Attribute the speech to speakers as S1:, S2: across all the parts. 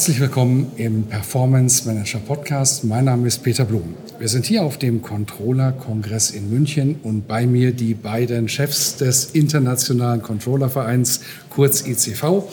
S1: Herzlich willkommen im Performance Manager Podcast. Mein Name ist Peter Blum. Wir sind hier auf dem Controller-Kongress in München und bei mir die beiden Chefs des Internationalen Controllervereins, kurz ICV.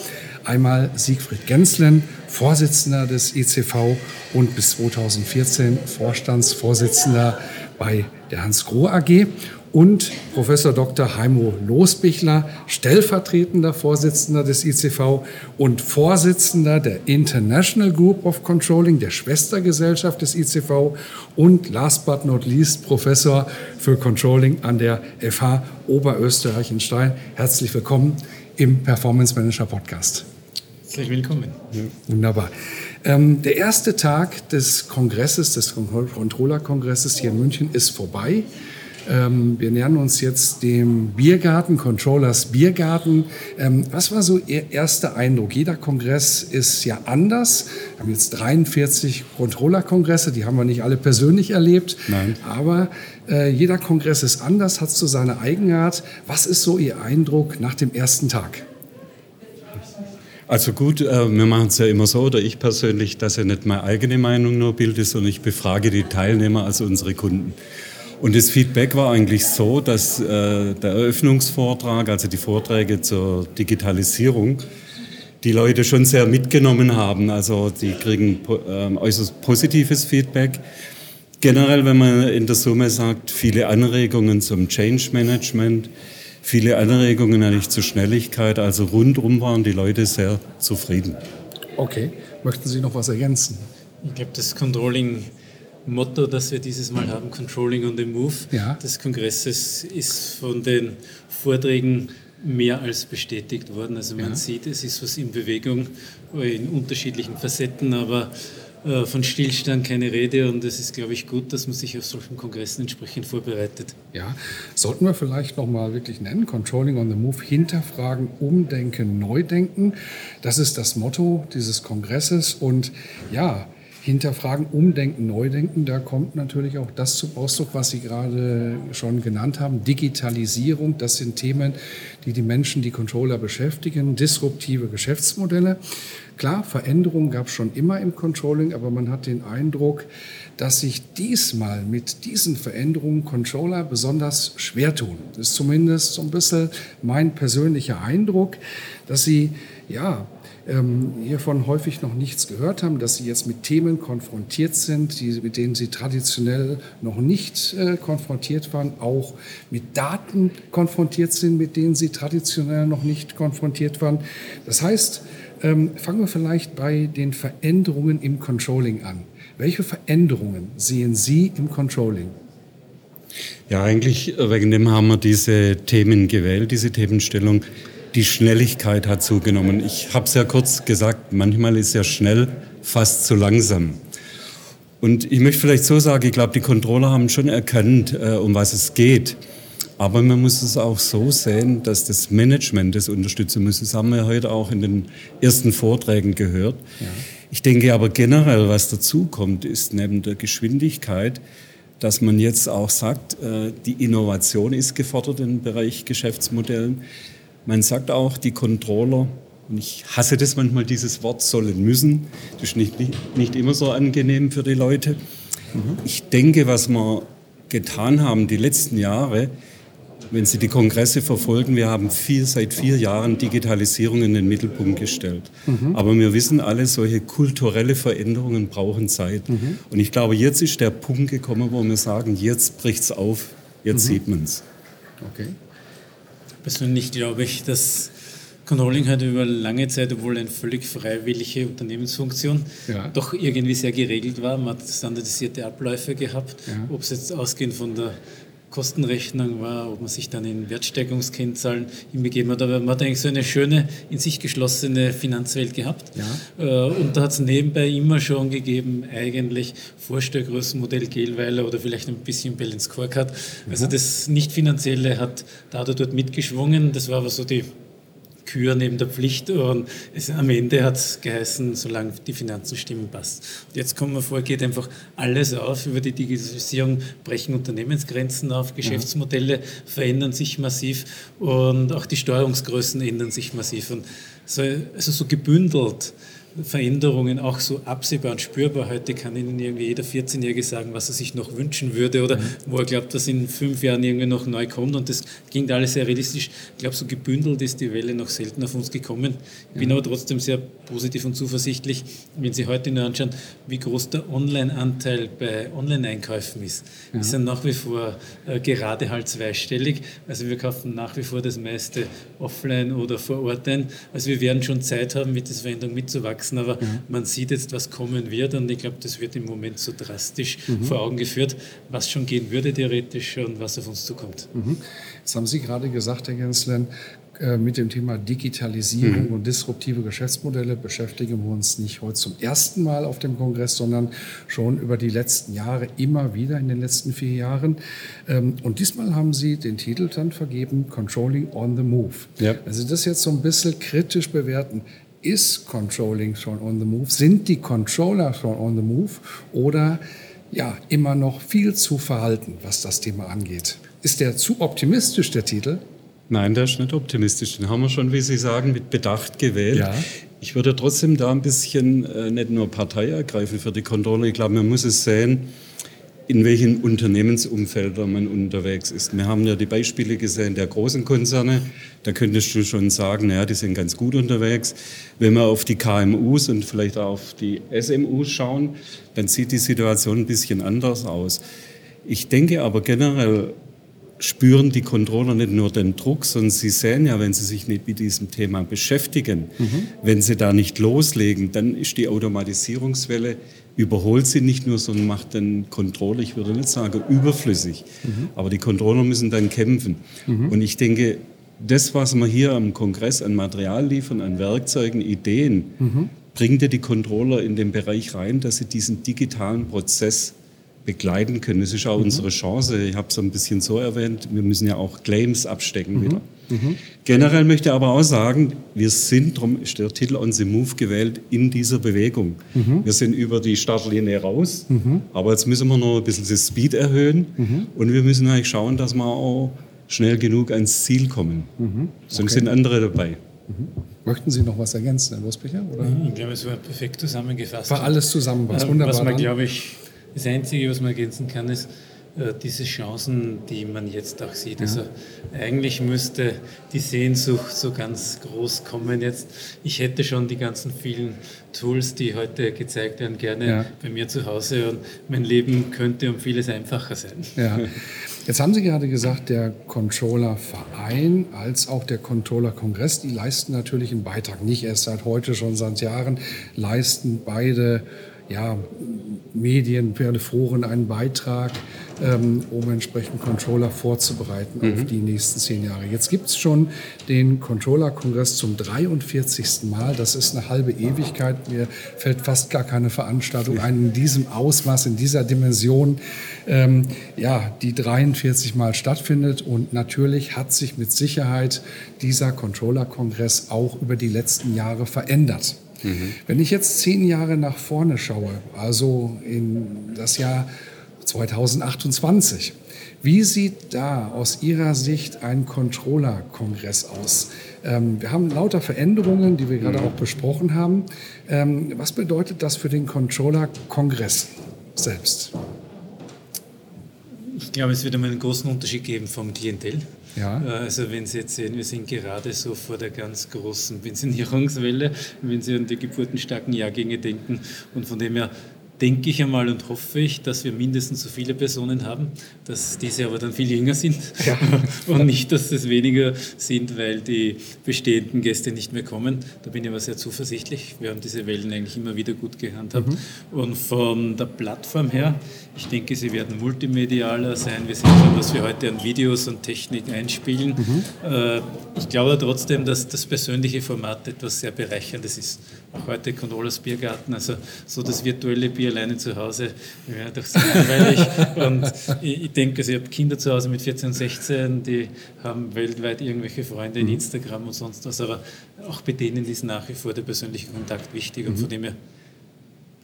S1: Einmal Siegfried Genslen, Vorsitzender des ICV und bis 2014 Vorstandsvorsitzender bei der Hans Groh AG und Professor Dr. Heimo Losbichler, stellvertretender Vorsitzender des ICV und Vorsitzender der International Group of Controlling, der Schwestergesellschaft des ICV und last but not least Professor für Controlling an der FH Oberösterreich in Stein. Herzlich willkommen im Performance Manager Podcast.
S2: Herzlich willkommen. Ja,
S1: wunderbar. Ähm, der erste Tag des Kongresses, des Controller-Kongresses hier in München ist vorbei. Ähm, wir nähern uns jetzt dem Biergarten, Controllers Biergarten. Ähm, was war so Ihr erster Eindruck? Jeder Kongress ist ja anders. Wir haben jetzt 43 Controller-Kongresse, die haben wir nicht alle persönlich erlebt. Nein. Aber äh, jeder Kongress ist anders, hat so seine Eigenart. Was ist so Ihr Eindruck nach dem ersten Tag?
S3: Also gut, äh, wir machen es ja immer so, oder ich persönlich, dass ja nicht meine eigene Meinung nur bilde, sondern ich befrage die Teilnehmer, also unsere Kunden. Und das Feedback war eigentlich so, dass äh, der Eröffnungsvortrag, also die Vorträge zur Digitalisierung, die Leute schon sehr mitgenommen haben. Also die kriegen äh, äußerst positives Feedback. Generell, wenn man in der Summe sagt, viele Anregungen zum Change Management, viele Anregungen eigentlich zur Schnelligkeit. Also rundum waren die Leute sehr zufrieden.
S1: Okay, möchten Sie noch was ergänzen?
S2: Ich glaube, das Controlling Motto, das wir dieses Mal haben, Controlling on the Move, ja. des Kongresses, ist von den Vorträgen mehr als bestätigt worden. Also man ja. sieht, es ist was in Bewegung in unterschiedlichen Facetten, aber äh, von Stillstand keine Rede und es ist, glaube ich, gut, dass man sich auf solchen Kongressen entsprechend vorbereitet.
S1: Ja, sollten wir vielleicht noch mal wirklich nennen, Controlling on the Move, hinterfragen, umdenken, neu denken. Das ist das Motto dieses Kongresses und ja, hinterfragen, umdenken, neu denken. Da kommt natürlich auch das zum Ausdruck, was Sie gerade schon genannt haben. Digitalisierung, das sind Themen, die die Menschen, die Controller beschäftigen. Disruptive Geschäftsmodelle. Klar, Veränderungen gab es schon immer im Controlling, aber man hat den Eindruck, dass sich diesmal mit diesen Veränderungen Controller besonders schwer tun. Das ist zumindest so ein bisschen mein persönlicher Eindruck, dass sie ja ähm, hiervon häufig noch nichts gehört haben, dass sie jetzt mit Themen konfrontiert sind, die, mit denen sie traditionell noch nicht äh, konfrontiert waren, auch mit Daten konfrontiert sind, mit denen sie traditionell noch nicht konfrontiert waren. Das heißt, ähm, fangen wir vielleicht bei den Veränderungen im Controlling an. Welche Veränderungen sehen Sie im Controlling?
S3: Ja, eigentlich äh, wegen dem haben wir diese Themen gewählt, diese Themenstellung die Schnelligkeit hat zugenommen. Ich habe es ja kurz gesagt, manchmal ist ja schnell fast zu langsam. Und ich möchte vielleicht so sagen, ich glaube, die Controller haben schon erkannt, äh, um was es geht. Aber man muss es auch so sehen, dass das Management das unterstützen muss. Das haben wir heute auch in den ersten Vorträgen gehört. Ja. Ich denke aber generell, was dazu kommt, ist neben der Geschwindigkeit, dass man jetzt auch sagt, äh, die Innovation ist gefordert im Bereich Geschäftsmodellen. Man sagt auch, die Controller, und ich hasse das manchmal, dieses Wort sollen müssen. Das ist nicht, nicht, nicht immer so angenehm für die Leute. Mhm. Ich denke, was wir getan haben die letzten Jahre, wenn Sie die Kongresse verfolgen, wir haben vier, seit vier Jahren Digitalisierung in den Mittelpunkt gestellt. Mhm. Aber wir wissen alle, solche kulturelle Veränderungen brauchen Zeit. Mhm. Und ich glaube, jetzt ist der Punkt gekommen, wo wir sagen, jetzt bricht es auf, jetzt mhm. sieht man es.
S2: Okay. Persönlich glaube ich, dass Controlling hat über lange Zeit, obwohl eine völlig freiwillige Unternehmensfunktion, ja. doch irgendwie sehr geregelt war. Man hat standardisierte Abläufe gehabt, ja. ob es jetzt ausgehend von der Kostenrechnung war, ob man sich dann in Wertsteigerungskennzahlen hinbegeben hat. Aber man hat eigentlich so eine schöne, in sich geschlossene Finanzwelt gehabt. Ja. Äh, und da hat es nebenbei immer schon gegeben, eigentlich Vorstellgrößenmodell Gelweiler oder vielleicht ein bisschen Balance Scorecard. Also mhm. das Nicht-Finanzielle hat da oder dort mitgeschwungen. Das war aber so die Kür neben der Pflicht und es, am Ende hat es geheißen, solange die Finanzen stimmen, passt. Und jetzt kommen wir vor, geht einfach alles auf. Über die Digitalisierung brechen Unternehmensgrenzen auf, Geschäftsmodelle ja. verändern sich massiv und auch die Steuerungsgrößen ändern sich massiv. Und so, also so gebündelt Veränderungen auch so absehbar und spürbar. Heute kann Ihnen irgendwie jeder 14-Jährige sagen, was er sich noch wünschen würde oder mhm. wo er glaubt, dass in fünf Jahren irgendwie noch neu kommt. Und das ging alles sehr realistisch. Ich glaube, so gebündelt ist die Welle noch selten auf uns gekommen. Ich bin aber trotzdem sehr positiv und zuversichtlich, wenn Sie heute nur anschauen, wie groß der Online-Anteil bei Online-Einkäufen ist. Ja. Die sind nach wie vor äh, gerade halt zweistellig. Also wir kaufen nach wie vor das meiste offline oder vor Ort ein. Also wir werden schon Zeit haben, mit dieser Veränderung mitzuwachsen wachsen, aber mhm. man sieht jetzt, was kommen wird und ich glaube, das wird im Moment so drastisch mhm. vor Augen geführt, was schon gehen würde theoretisch und was auf uns zukommt.
S1: Mhm. Jetzt haben Sie gerade gesagt, Herr Genslen, äh, mit dem Thema Digitalisierung mhm. und disruptive Geschäftsmodelle beschäftigen wir uns nicht heute zum ersten Mal auf dem Kongress, sondern schon über die letzten Jahre immer wieder in den letzten vier Jahren. Ähm, und diesmal haben Sie den Titel dann vergeben, Controlling on the Move. Ja. Also das jetzt so ein bisschen kritisch bewerten. Ist Controlling schon on the move? Sind die Controller schon on the move? Oder ja, immer noch viel zu verhalten, was das Thema angeht? Ist der zu optimistisch, der Titel?
S3: Nein, der ist nicht optimistisch. Den haben wir schon, wie Sie sagen, mit Bedacht gewählt. Ja. Ich würde trotzdem da ein bisschen äh, nicht nur Partei ergreifen für die Controller. Ich glaube, man muss es sehen, in welchen Unternehmensumfeldern man unterwegs ist. Wir haben ja die Beispiele gesehen der großen Konzerne. Da könntest du schon sagen, naja, die sind ganz gut unterwegs. Wenn wir auf die KMUs und vielleicht auch auf die SMUs schauen, dann sieht die Situation ein bisschen anders aus. Ich denke aber generell, spüren die Controller nicht nur den Druck, sondern sie sehen ja, wenn sie sich nicht mit diesem Thema beschäftigen, mhm. wenn sie da nicht loslegen, dann ist die Automatisierungswelle überholt sie nicht nur, sondern macht den Controller, ich würde nicht sagen überflüssig, mhm. aber die Controller müssen dann kämpfen. Mhm. Und ich denke, das, was wir hier am Kongress an Material liefern, an Werkzeugen, Ideen, mhm. bringt ja die Controller in den Bereich rein, dass sie diesen digitalen Prozess begleiten können. Das ist auch mhm. unsere Chance. Ich habe es ein bisschen so erwähnt, wir müssen ja auch Claims abstecken mhm. wieder. Mhm. Generell möchte ich aber auch sagen, wir sind, darum ist der Titel On the Move gewählt, in dieser Bewegung. Mhm. Wir sind über die Startlinie raus, mhm. aber jetzt müssen wir noch ein bisschen das Speed erhöhen mhm. und wir müssen eigentlich schauen, dass wir auch schnell genug ans Ziel kommen. Mhm. Sonst okay. sind andere dabei.
S1: Möchten Sie noch was ergänzen, Herr Losbecher?
S2: Ich glaube, es war perfekt zusammengefasst.
S1: War alles zusammen, was wunderbar.
S2: Was man, glaube ich, das Einzige, was man ergänzen kann, ist, diese Chancen, die man jetzt auch sieht. Also eigentlich müsste die Sehnsucht so ganz groß kommen jetzt. Ich hätte schon die ganzen vielen Tools, die heute gezeigt werden, gerne ja. bei mir zu Hause und mein Leben könnte um vieles einfacher sein.
S1: Ja. Jetzt haben Sie gerade gesagt, der Controller-Verein als auch der Controller-Kongress, die leisten natürlich einen Beitrag, nicht erst seit heute, schon seit Jahren, leisten beide ja, Medien, Foren einen Beitrag, ähm, um entsprechend Controller vorzubereiten mhm. auf die nächsten zehn Jahre. Jetzt gibt es schon den Controller-Kongress zum 43. Mal. Das ist eine halbe Ewigkeit. Mir fällt fast gar keine Veranstaltung ein in diesem Ausmaß, in dieser Dimension, ähm, ja, die 43 Mal stattfindet. Und natürlich hat sich mit Sicherheit dieser Controller-Kongress auch über die letzten Jahre verändert. Mhm. Wenn ich jetzt zehn Jahre nach vorne schaue, also in das Jahr 2028, wie sieht da aus Ihrer Sicht ein Controller-Kongress aus? Ähm, wir haben lauter Veränderungen, die wir gerade mhm. auch besprochen haben. Ähm, was bedeutet das für den Controller-Kongress selbst?
S2: Ich glaube, es wird einmal einen großen Unterschied geben vom Klientel. Ja. Äh, also wenn Sie jetzt sehen, wir sind gerade so vor der ganz großen Pensionierungswelle, wenn Sie an die geburtenstarken Jahrgänge denken und von dem her denke ich einmal und hoffe ich, dass wir mindestens so viele Personen haben, dass diese aber dann viel jünger sind ja. und nicht, dass es weniger sind, weil die bestehenden Gäste nicht mehr kommen. Da bin ich aber sehr zuversichtlich. Wir haben diese Wellen eigentlich immer wieder gut gehandhabt. Mhm. Und von der Plattform her, ich denke, sie werden multimedialer sein. Wir sehen schon, was wir heute an Videos und Technik einspielen. Mhm. Äh, ich glaube trotzdem, dass das persönliche Format etwas sehr Bereicherndes ist. Auch heute Controllers Biergarten, also so das virtuelle Bier alleine zu Hause, wäre doch sehr langweilig. Und ich, ich denke, also ich habe Kinder zu Hause mit 14, 16, die haben weltweit irgendwelche Freunde in mhm. Instagram und sonst was, aber auch bei denen ist nach wie vor der persönliche Kontakt wichtig und mhm. von dem her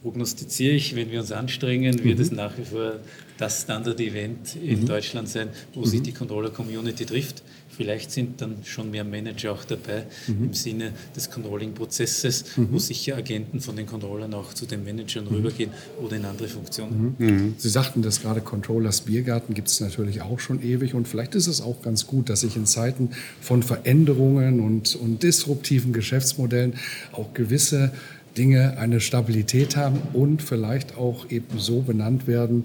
S2: prognostiziere ich, wenn wir uns anstrengen, wird mhm. es nach wie vor das Standard-Event in mhm. Deutschland sein, wo mhm. sich die Controller-Community trifft. Vielleicht sind dann schon mehr Manager auch dabei mhm. im Sinne des Controlling-Prozesses, mhm. wo sicher Agenten von den Controllern auch zu den Managern mhm. rübergehen oder in andere Funktionen.
S1: Mhm. Mhm. Sie sagten dass gerade, Controllers Biergarten gibt es natürlich auch schon ewig und vielleicht ist es auch ganz gut, dass sich in Zeiten von Veränderungen und, und disruptiven Geschäftsmodellen auch gewisse Dinge eine Stabilität haben und vielleicht auch eben so benannt werden,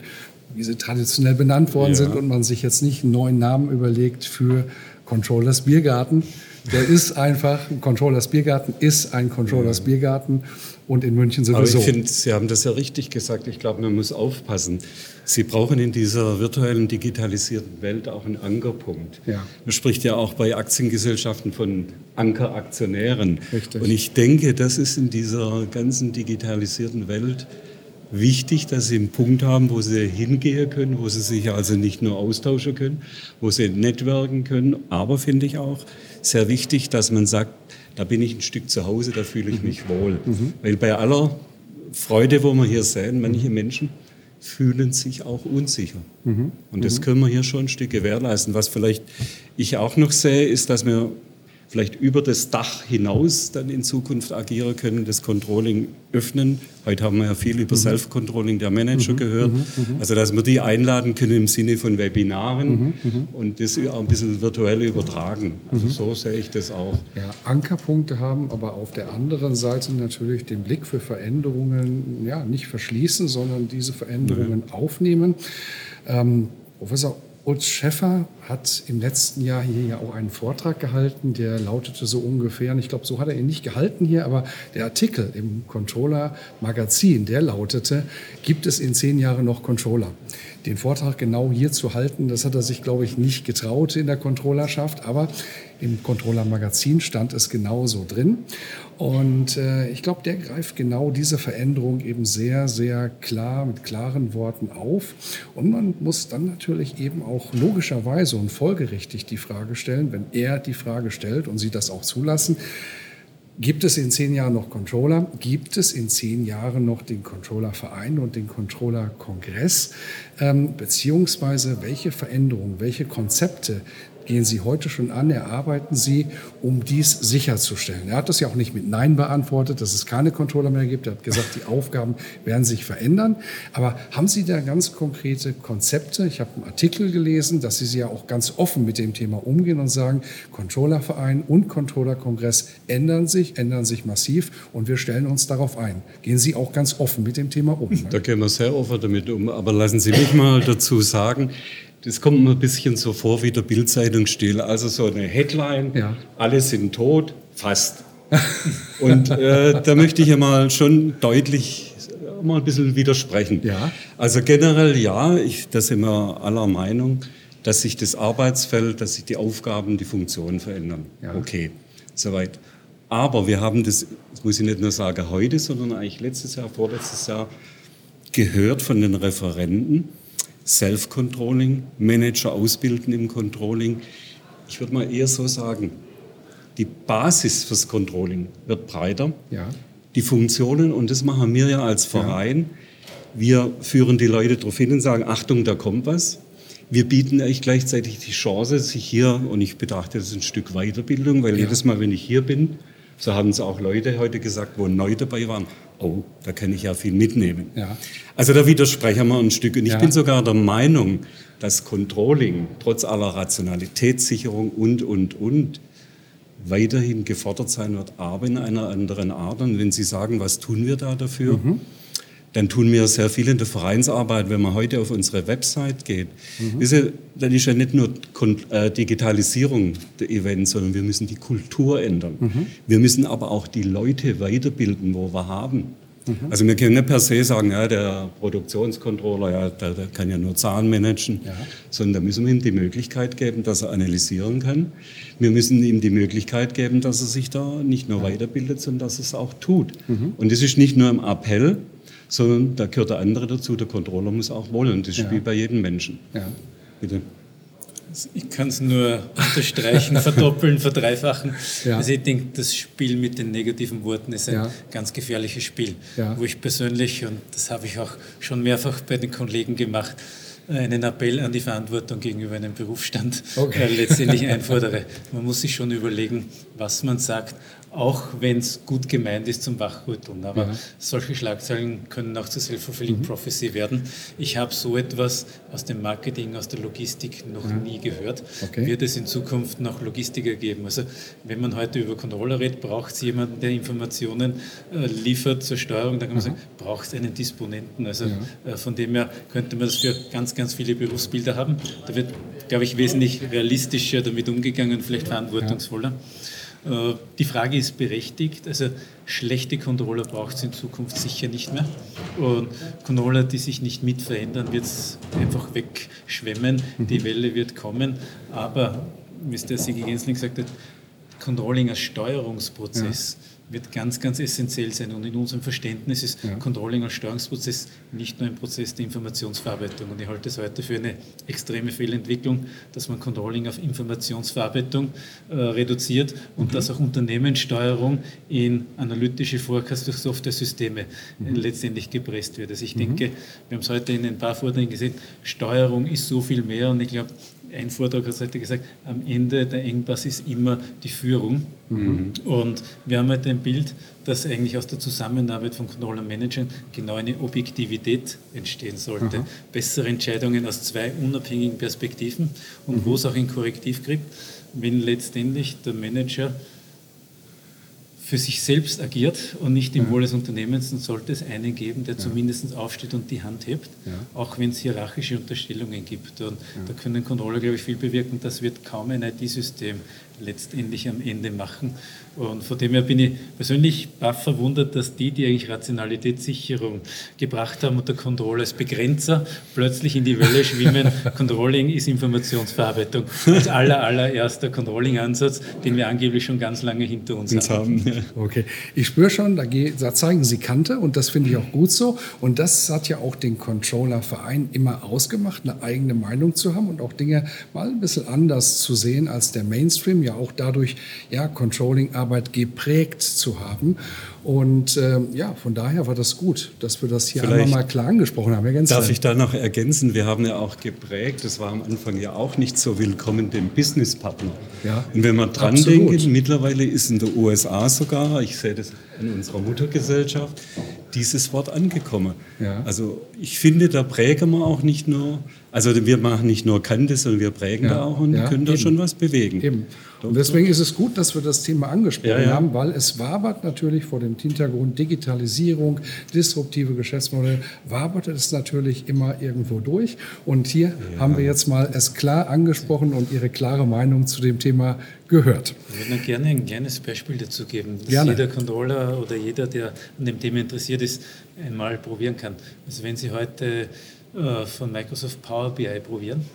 S1: wie sie traditionell benannt worden ja. sind und man sich jetzt nicht einen neuen Namen überlegt für Controllers Biergarten. Der ist einfach, Controllers Biergarten ist ein Controllers Biergarten und in München sowieso.
S3: Aber ich finde, Sie haben das ja richtig gesagt. Ich glaube, man muss aufpassen. Sie brauchen in dieser virtuellen, digitalisierten Welt auch einen Ankerpunkt. Ja. Man spricht ja auch bei Aktiengesellschaften von Ankeraktionären. Richtig. Und ich denke, das ist in dieser ganzen digitalisierten Welt wichtig, dass sie einen Punkt haben, wo sie hingehen können, wo sie sich also nicht nur austauschen können, wo sie networken können, aber finde ich auch sehr wichtig, dass man sagt, da bin ich ein Stück zu Hause, da fühle ich mich wohl. Mhm. Weil bei aller Freude, wo wir hier sehen, manche Menschen fühlen sich auch unsicher. Mhm. Und das können wir hier schon ein Stück gewährleisten. Was vielleicht ich auch noch sehe, ist, dass wir vielleicht über das Dach hinaus dann in Zukunft agieren können, das Controlling öffnen. Heute haben wir ja viel über mhm. Self-Controlling der Manager mhm. gehört. Mhm. mhm. Also, dass wir die einladen können im Sinne von Webinaren mhm. Mhm. und das auch ein bisschen virtuell übertragen. Also, so sehe ich das auch.
S1: Ja, Ankerpunkte haben, aber auf der anderen Seite natürlich den Blick für Veränderungen ja, nicht verschließen, sondern diese Veränderungen aufnehmen. Ähm, Professor Utz Schäffer hat im letzten Jahr hier ja auch einen Vortrag gehalten, der lautete so ungefähr, und ich glaube, so hat er ihn nicht gehalten hier, aber der Artikel im Controller Magazin, der lautete, gibt es in zehn Jahren noch Controller? Den Vortrag genau hier zu halten, das hat er sich, glaube ich, nicht getraut in der Controllerschaft, aber im Controller Magazin stand es genauso drin. Und äh, ich glaube, der greift genau diese Veränderung eben sehr, sehr klar mit klaren Worten auf. Und man muss dann natürlich eben auch logischerweise und folgerichtig die Frage stellen, wenn er die Frage stellt und Sie das auch zulassen, Gibt es in zehn Jahren noch Controller? Gibt es in zehn Jahren noch den Controller-Verein und den Controller-Kongress? Ähm, beziehungsweise welche Veränderungen, welche Konzepte gehen Sie heute schon an, erarbeiten Sie, um dies sicherzustellen? Er hat das ja auch nicht mit Nein beantwortet, dass es keine Controller mehr gibt. Er hat gesagt, die Aufgaben werden sich verändern. Aber haben Sie da ganz konkrete Konzepte? Ich habe einen Artikel gelesen, dass Sie ja auch ganz offen mit dem Thema umgehen und sagen, Controllerverein und Controllerkongress ändern sich, ändern sich massiv und wir stellen uns darauf ein. Gehen Sie auch ganz offen mit dem Thema um? Ne?
S3: Da gehen wir sehr offen damit um. Aber lassen Sie mich mal dazu sagen, das kommt mir ein bisschen so vor wie der Bildzeitungsstil. Also so eine Headline, ja. alle sind tot, fast. Und äh, da möchte ich ja mal schon deutlich mal ein bisschen widersprechen. Ja. Also generell ja, ich, da sind wir aller Meinung, dass sich das Arbeitsfeld, dass sich die Aufgaben, die Funktionen verändern. Ja. Okay, soweit. Aber wir haben das, das muss ich nicht nur sagen heute, sondern eigentlich letztes Jahr, vorletztes Jahr gehört von den Referenten, Self-Controlling, Manager ausbilden im Controlling. Ich würde mal eher so sagen, die Basis fürs Controlling wird breiter. Ja. Die Funktionen, und das machen wir ja als Verein, ja. wir führen die Leute darauf hin und sagen, Achtung, da kommt was. Wir bieten euch gleichzeitig die Chance, sich hier, und ich betrachte das ein Stück Weiterbildung, weil ja. jedes Mal, wenn ich hier bin, so haben es auch Leute heute gesagt, wo neu dabei waren, oh, da kann ich ja viel mitnehmen. Ja. Also da widersprechen wir ein Stück. Und ich ja. bin sogar der Meinung, dass Controlling trotz aller Rationalitätssicherung und, und, und weiterhin gefordert sein wird, aber in einer anderen Art. Und wenn Sie sagen, was tun wir da dafür, mhm. Dann tun wir sehr viel in der Vereinsarbeit, wenn man heute auf unsere Website geht. Mhm. Ist ja, dann ist ja nicht nur äh, Digitalisierung der Events, sondern wir müssen die Kultur ändern. Mhm. Wir müssen aber auch die Leute weiterbilden, wo wir haben. Mhm. Also wir können nicht per se sagen, ja, der Produktionscontroller, ja, der, der kann ja nur Zahlen managen, ja. sondern da müssen wir ihm die Möglichkeit geben, dass er analysieren kann. Wir müssen ihm die Möglichkeit geben, dass er sich da nicht nur weiterbildet, sondern dass er es auch tut. Mhm. Und das ist nicht nur im Appell, sondern da gehört der andere dazu, der Controller muss auch wollen. Das ist ja. wie bei jedem Menschen. Ja.
S2: Bitte. Ich kann es nur unterstreichen, verdoppeln, verdreifachen. Ja. Also ich denke, das Spiel mit den negativen Worten ist ein ja. ganz gefährliches Spiel, ja. wo ich persönlich, und das habe ich auch schon mehrfach bei den Kollegen gemacht, einen Appell an die Verantwortung gegenüber einem Berufsstand okay. äh, letztendlich einfordere. Man muss sich schon überlegen, was man sagt, auch wenn es gut gemeint ist zum Wachrütteln. Aber ja. solche Schlagzeilen können auch zur Self-Fulfilling mhm. Prophecy werden. Ich habe so etwas aus dem Marketing, aus der Logistik noch ja. nie gehört. Okay. Wird es in Zukunft noch Logistiker geben? Also wenn man heute über Controller redet, braucht es jemanden, der Informationen äh, liefert zur Steuerung. Dann kann man mhm. sagen, braucht es einen Disponenten. Also ja. äh, von dem her könnte man das für ganz, ganz viele Berufsbilder haben. Da wird, glaube ich, wesentlich realistischer damit umgegangen, vielleicht verantwortungsvoller. Äh, die Frage ist berechtigt. Also schlechte Controller braucht es in Zukunft sicher nicht mehr. Und Controller, die sich nicht mit verändern, wird es einfach wegschwemmen. Die mhm. Welle wird kommen. Aber, wie es der Sigi Gensling gesagt hat, Controlling als Steuerungsprozess. Ja wird ganz, ganz essentiell sein. Und in unserem Verständnis ist ja. Controlling als Steuerungsprozess nicht nur ein Prozess der Informationsverarbeitung. Und ich halte es heute für eine extreme Fehlentwicklung, dass man Controlling auf Informationsverarbeitung äh, reduziert und mhm. dass auch Unternehmenssteuerung in analytische Forecast-Software-Systeme mhm. letztendlich gepresst wird. Also ich mhm. denke, wir haben es heute in ein paar Vorträgen gesehen, Steuerung ist so viel mehr und ich glaube, ein Vortrag hat heute gesagt, am Ende der Engpass ist immer die Führung. Mhm. Und wir haben heute ein Bild, dass eigentlich aus der Zusammenarbeit von Controller Managern genau eine Objektivität entstehen sollte. Mhm. Bessere Entscheidungen aus zwei unabhängigen Perspektiven und mhm. wo es auch ein Korrektiv gibt, wenn letztendlich der Manager für sich selbst agiert und nicht im Wohle des Unternehmens, dann sollte es einen geben, der ja. zumindest aufsteht und die Hand hebt, ja. auch wenn es hierarchische Unterstellungen gibt. Und ja. da können Controller, glaube ich, viel bewirken. Das wird kaum ein IT-System letztendlich am Ende machen. Und von dem her bin ich persönlich baff verwundert, dass die, die eigentlich Rationalitätssicherung gebracht haben und der Controller als Begrenzer, plötzlich in die Welle schwimmen. Controlling ist Informationsverarbeitung. Als aller, allererster Controlling-Ansatz, den wir angeblich schon ganz lange hinter uns, uns haben. haben.
S1: Okay, ich spüre schon, da, da zeigen Sie Kante und das finde ich auch gut so. Und das hat ja auch den Controller-Verein immer ausgemacht, eine eigene Meinung zu haben und auch Dinge mal ein bisschen anders zu sehen als der Mainstream. Ja, auch dadurch, ja, Controlling-Arbeit geprägt zu haben. Und ähm, ja, von daher war das gut, dass wir das hier Vielleicht einmal mal klar angesprochen haben.
S3: Ja, darf ich da noch ergänzen? Wir haben ja auch geprägt, das war am Anfang ja auch nicht so willkommen, den Businesspartner. Ja, Und wenn man dran absolut. denkt, mittlerweile ist in den USA sogar, ich sehe das in unserer Muttergesellschaft, dieses Wort angekommen. Ja. Also ich finde, da prägen wir auch nicht nur, also wir machen nicht nur Kante, sondern wir prägen ja. da auch und ja, können da eben. schon was bewegen. Eben.
S1: Und deswegen ist es gut, dass wir das Thema angesprochen haben, weil es wabert natürlich vor dem Hintergrund Digitalisierung, disruptive Geschäftsmodelle, wabert es natürlich immer irgendwo durch. Und hier haben wir jetzt mal es klar angesprochen und Ihre klare Meinung zu dem Thema gehört.
S2: Ich würde gerne ein kleines Beispiel dazu geben, dass gerne. jeder Controller oder jeder, der an dem Thema interessiert ist, einmal probieren kann. Also wenn Sie heute äh, von Microsoft Power BI probieren,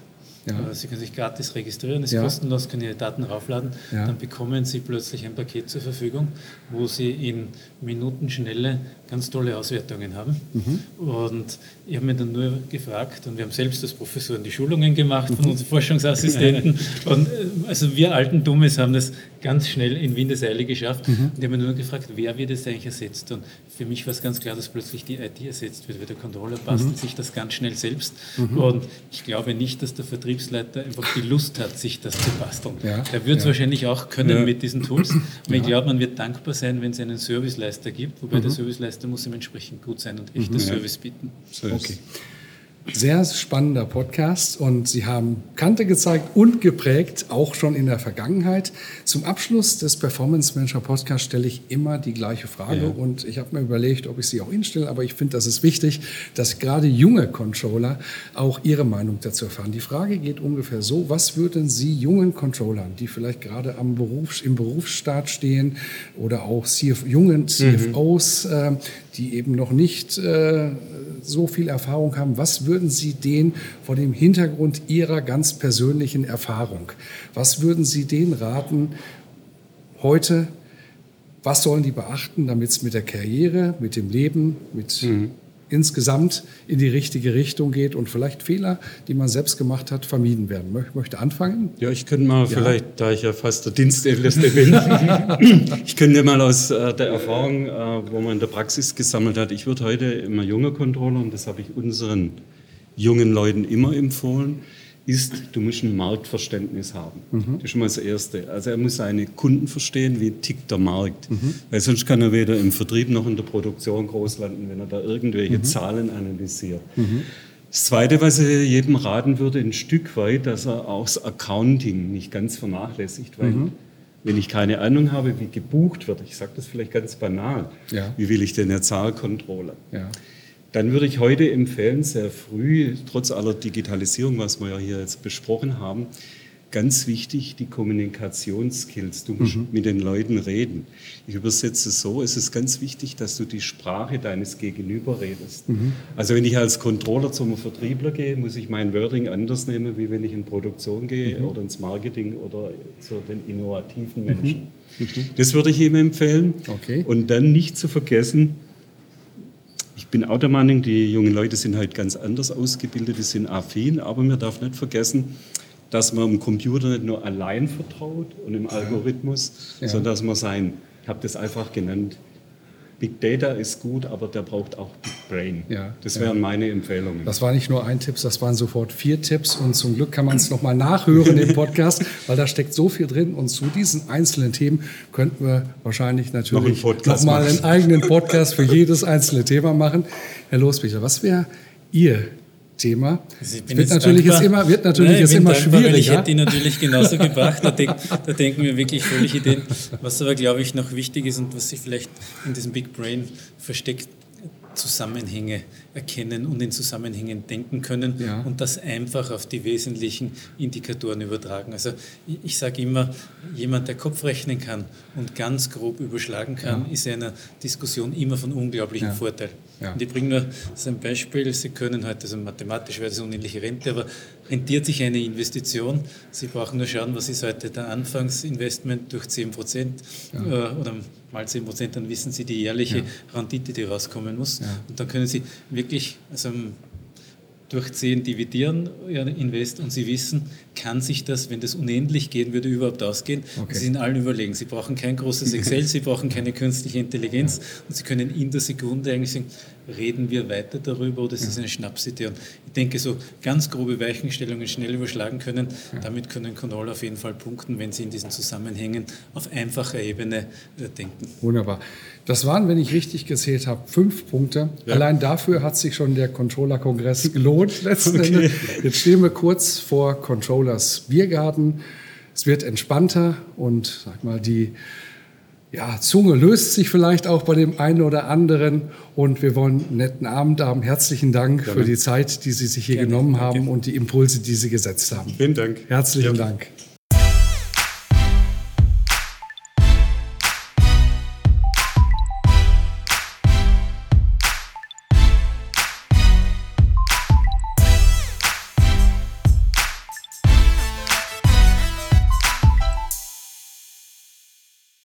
S2: ja. Äh, Sie können sich gratis registrieren, ist ja. kostenlos, können Ihre Daten raufladen. Ja. Dann bekommen Sie plötzlich ein Paket zur Verfügung, wo Sie in Minutenschnelle ganz tolle Auswertungen haben. Mhm. Und ich habe mir dann nur gefragt, und wir haben selbst als Professoren die Schulungen gemacht von mhm. unseren Forschungsassistenten. und äh, also wir alten Dummes haben das ganz schnell in Windeseile geschafft. Mhm. Und ich habe mir nur gefragt, wer wird es eigentlich ersetzt? Und für mich war es ganz klar, dass plötzlich die IT ersetzt wird, weil der Controller bastelt mhm. sich das ganz schnell selbst. Mhm. Und ich glaube nicht, dass der Vertriebsleiter einfach die Lust hat, sich das zu basteln. Ja. Er wird es ja. wahrscheinlich auch können ja. mit diesen Tools. Aber ich glaube, man wird dankbar sein, wenn es einen Serviceleister gibt, wobei der mhm. Serviceleister muss ihm entsprechend gut sein und echter mhm. Service bieten.
S1: So okay. Sehr spannender Podcast und Sie haben Kante gezeigt und geprägt, auch schon in der Vergangenheit. Zum Abschluss des Performance Manager Podcasts stelle ich immer die gleiche Frage ja. und ich habe mir überlegt, ob ich sie auch Ihnen stelle, aber ich finde, das ist wichtig, dass gerade junge Controller auch ihre Meinung dazu erfahren. Die Frage geht ungefähr so, was würden Sie jungen Controllern, die vielleicht gerade am Berufs-, im Berufsstaat stehen oder auch CF, jungen CFOs, mhm. äh, die eben noch nicht äh, so viel Erfahrung haben, was würden Sie denen vor dem Hintergrund Ihrer ganz persönlichen Erfahrung, was würden Sie denen raten heute, was sollen die beachten, damit es mit der Karriere, mit dem Leben, mit mhm insgesamt in die richtige Richtung geht und vielleicht Fehler, die man selbst gemacht hat, vermieden werden. Ich möchte anfangen?
S3: Ja, ich könnte mal ja. vielleicht, da ich ja fast der Dienstälteste bin, ich könnte mal aus äh, der Erfahrung, äh, wo man in der Praxis gesammelt hat, ich würde heute immer junger Controller, und das habe ich unseren jungen Leuten immer empfohlen, ist, du musst ein Marktverständnis haben. Mhm. Das ist schon mal das Erste. Also er muss seine Kunden verstehen, wie tickt der Markt. Mhm. Weil sonst kann er weder im Vertrieb noch in der Produktion groß landen, wenn er da irgendwelche mhm. Zahlen analysiert. Mhm. Das Zweite, was ich jedem raten würde, ein Stück weit, dass er auch das Accounting nicht ganz vernachlässigt, weil mhm. wenn ich keine Ahnung habe, wie gebucht wird, ich sage das vielleicht ganz banal, ja. wie will ich denn eine Zahl kontrollieren? Ja dann würde ich heute empfehlen, sehr früh, trotz aller Digitalisierung, was wir ja hier jetzt besprochen haben, ganz wichtig, die Kommunikationsskills. Du musst mhm. mit den Leuten reden. Ich übersetze es so, es ist ganz wichtig, dass du die Sprache deines Gegenüber redest. Mhm. Also wenn ich als Controller zum Vertriebler gehe, muss ich mein Wording anders nehmen, wie wenn ich in Produktion gehe mhm. oder ins Marketing oder zu den innovativen Menschen. Mhm. Mhm. Das würde ich ihm empfehlen. Okay. Und dann nicht zu vergessen, ich bin auch der Meinung, die jungen Leute sind halt ganz anders ausgebildet, die sind affin, aber man darf nicht vergessen, dass man im Computer nicht nur allein vertraut und im Algorithmus, ja. sondern dass man sein, ich habe das einfach genannt, Big Data ist gut, aber der braucht auch Big Brain. Ja, das wären ja. meine Empfehlungen.
S1: Das war nicht nur ein Tipp, das waren sofort vier Tipps und zum Glück kann man es nochmal nachhören im Podcast, weil da steckt so viel drin und zu diesen einzelnen Themen könnten wir wahrscheinlich natürlich nochmal noch einen eigenen Podcast für jedes einzelne Thema machen. Herr Losbicher, was wäre Ihr Thema. Also wird, natürlich jetzt immer, wird natürlich Nein, jetzt immer dankbar, schwieriger.
S2: ich hätte die natürlich genauso gebracht. Da, denk, da, denken wir wirklich völlig Ideen. Was aber, glaube ich, noch wichtig ist und was sich vielleicht in diesem Big Brain versteckt, Zusammenhänge erkennen und in Zusammenhängen denken können ja. und das einfach auf die wesentlichen Indikatoren übertragen. Also ich, ich sage immer, jemand, der Kopf rechnen kann und ganz grob überschlagen kann, ja. ist in einer Diskussion immer von unglaublichem ja. Vorteil. Und ich bringe nur so ein Beispiel. Sie können heute, also mathematisch wäre das unendliche Rente, aber rentiert sich eine Investition? Sie brauchen nur schauen, was ist heute der Anfangsinvestment durch 10 Prozent äh, oder mal 10 Prozent, dann wissen Sie die jährliche. Rendite, die rauskommen muss. Und dann können Sie wirklich also, durch 10 dividieren, Invest, und Sie wissen, kann sich das, wenn das unendlich gehen würde, überhaupt ausgehen? Okay. Sie sind allen überlegen. Sie brauchen kein großes Excel, Sie brauchen keine künstliche Intelligenz und Sie können in der Sekunde eigentlich sagen, reden wir weiter darüber oder ist es eine Schnapsidee? Und ich denke, so ganz grobe Weichenstellungen schnell überschlagen können, damit können Controller auf jeden Fall punkten, wenn sie in diesen Zusammenhängen auf einfacher Ebene äh, denken.
S1: Wunderbar. Das waren, wenn ich richtig gezählt habe, fünf Punkte. Ja. Allein dafür hat sich schon der Controller-Kongress gelohnt letzten okay. Endes. Jetzt stehen wir kurz vor Controllers Biergarten. Es wird entspannter und sag mal, die ja, Zunge löst sich vielleicht auch bei dem einen oder anderen. Und wir wollen einen netten Abend haben. Herzlichen Dank Gerne. für die Zeit, die Sie sich hier Gerne. genommen haben Danke. und die Impulse, die Sie gesetzt haben.
S3: Vielen Dank.
S1: Herzlichen ja. Dank.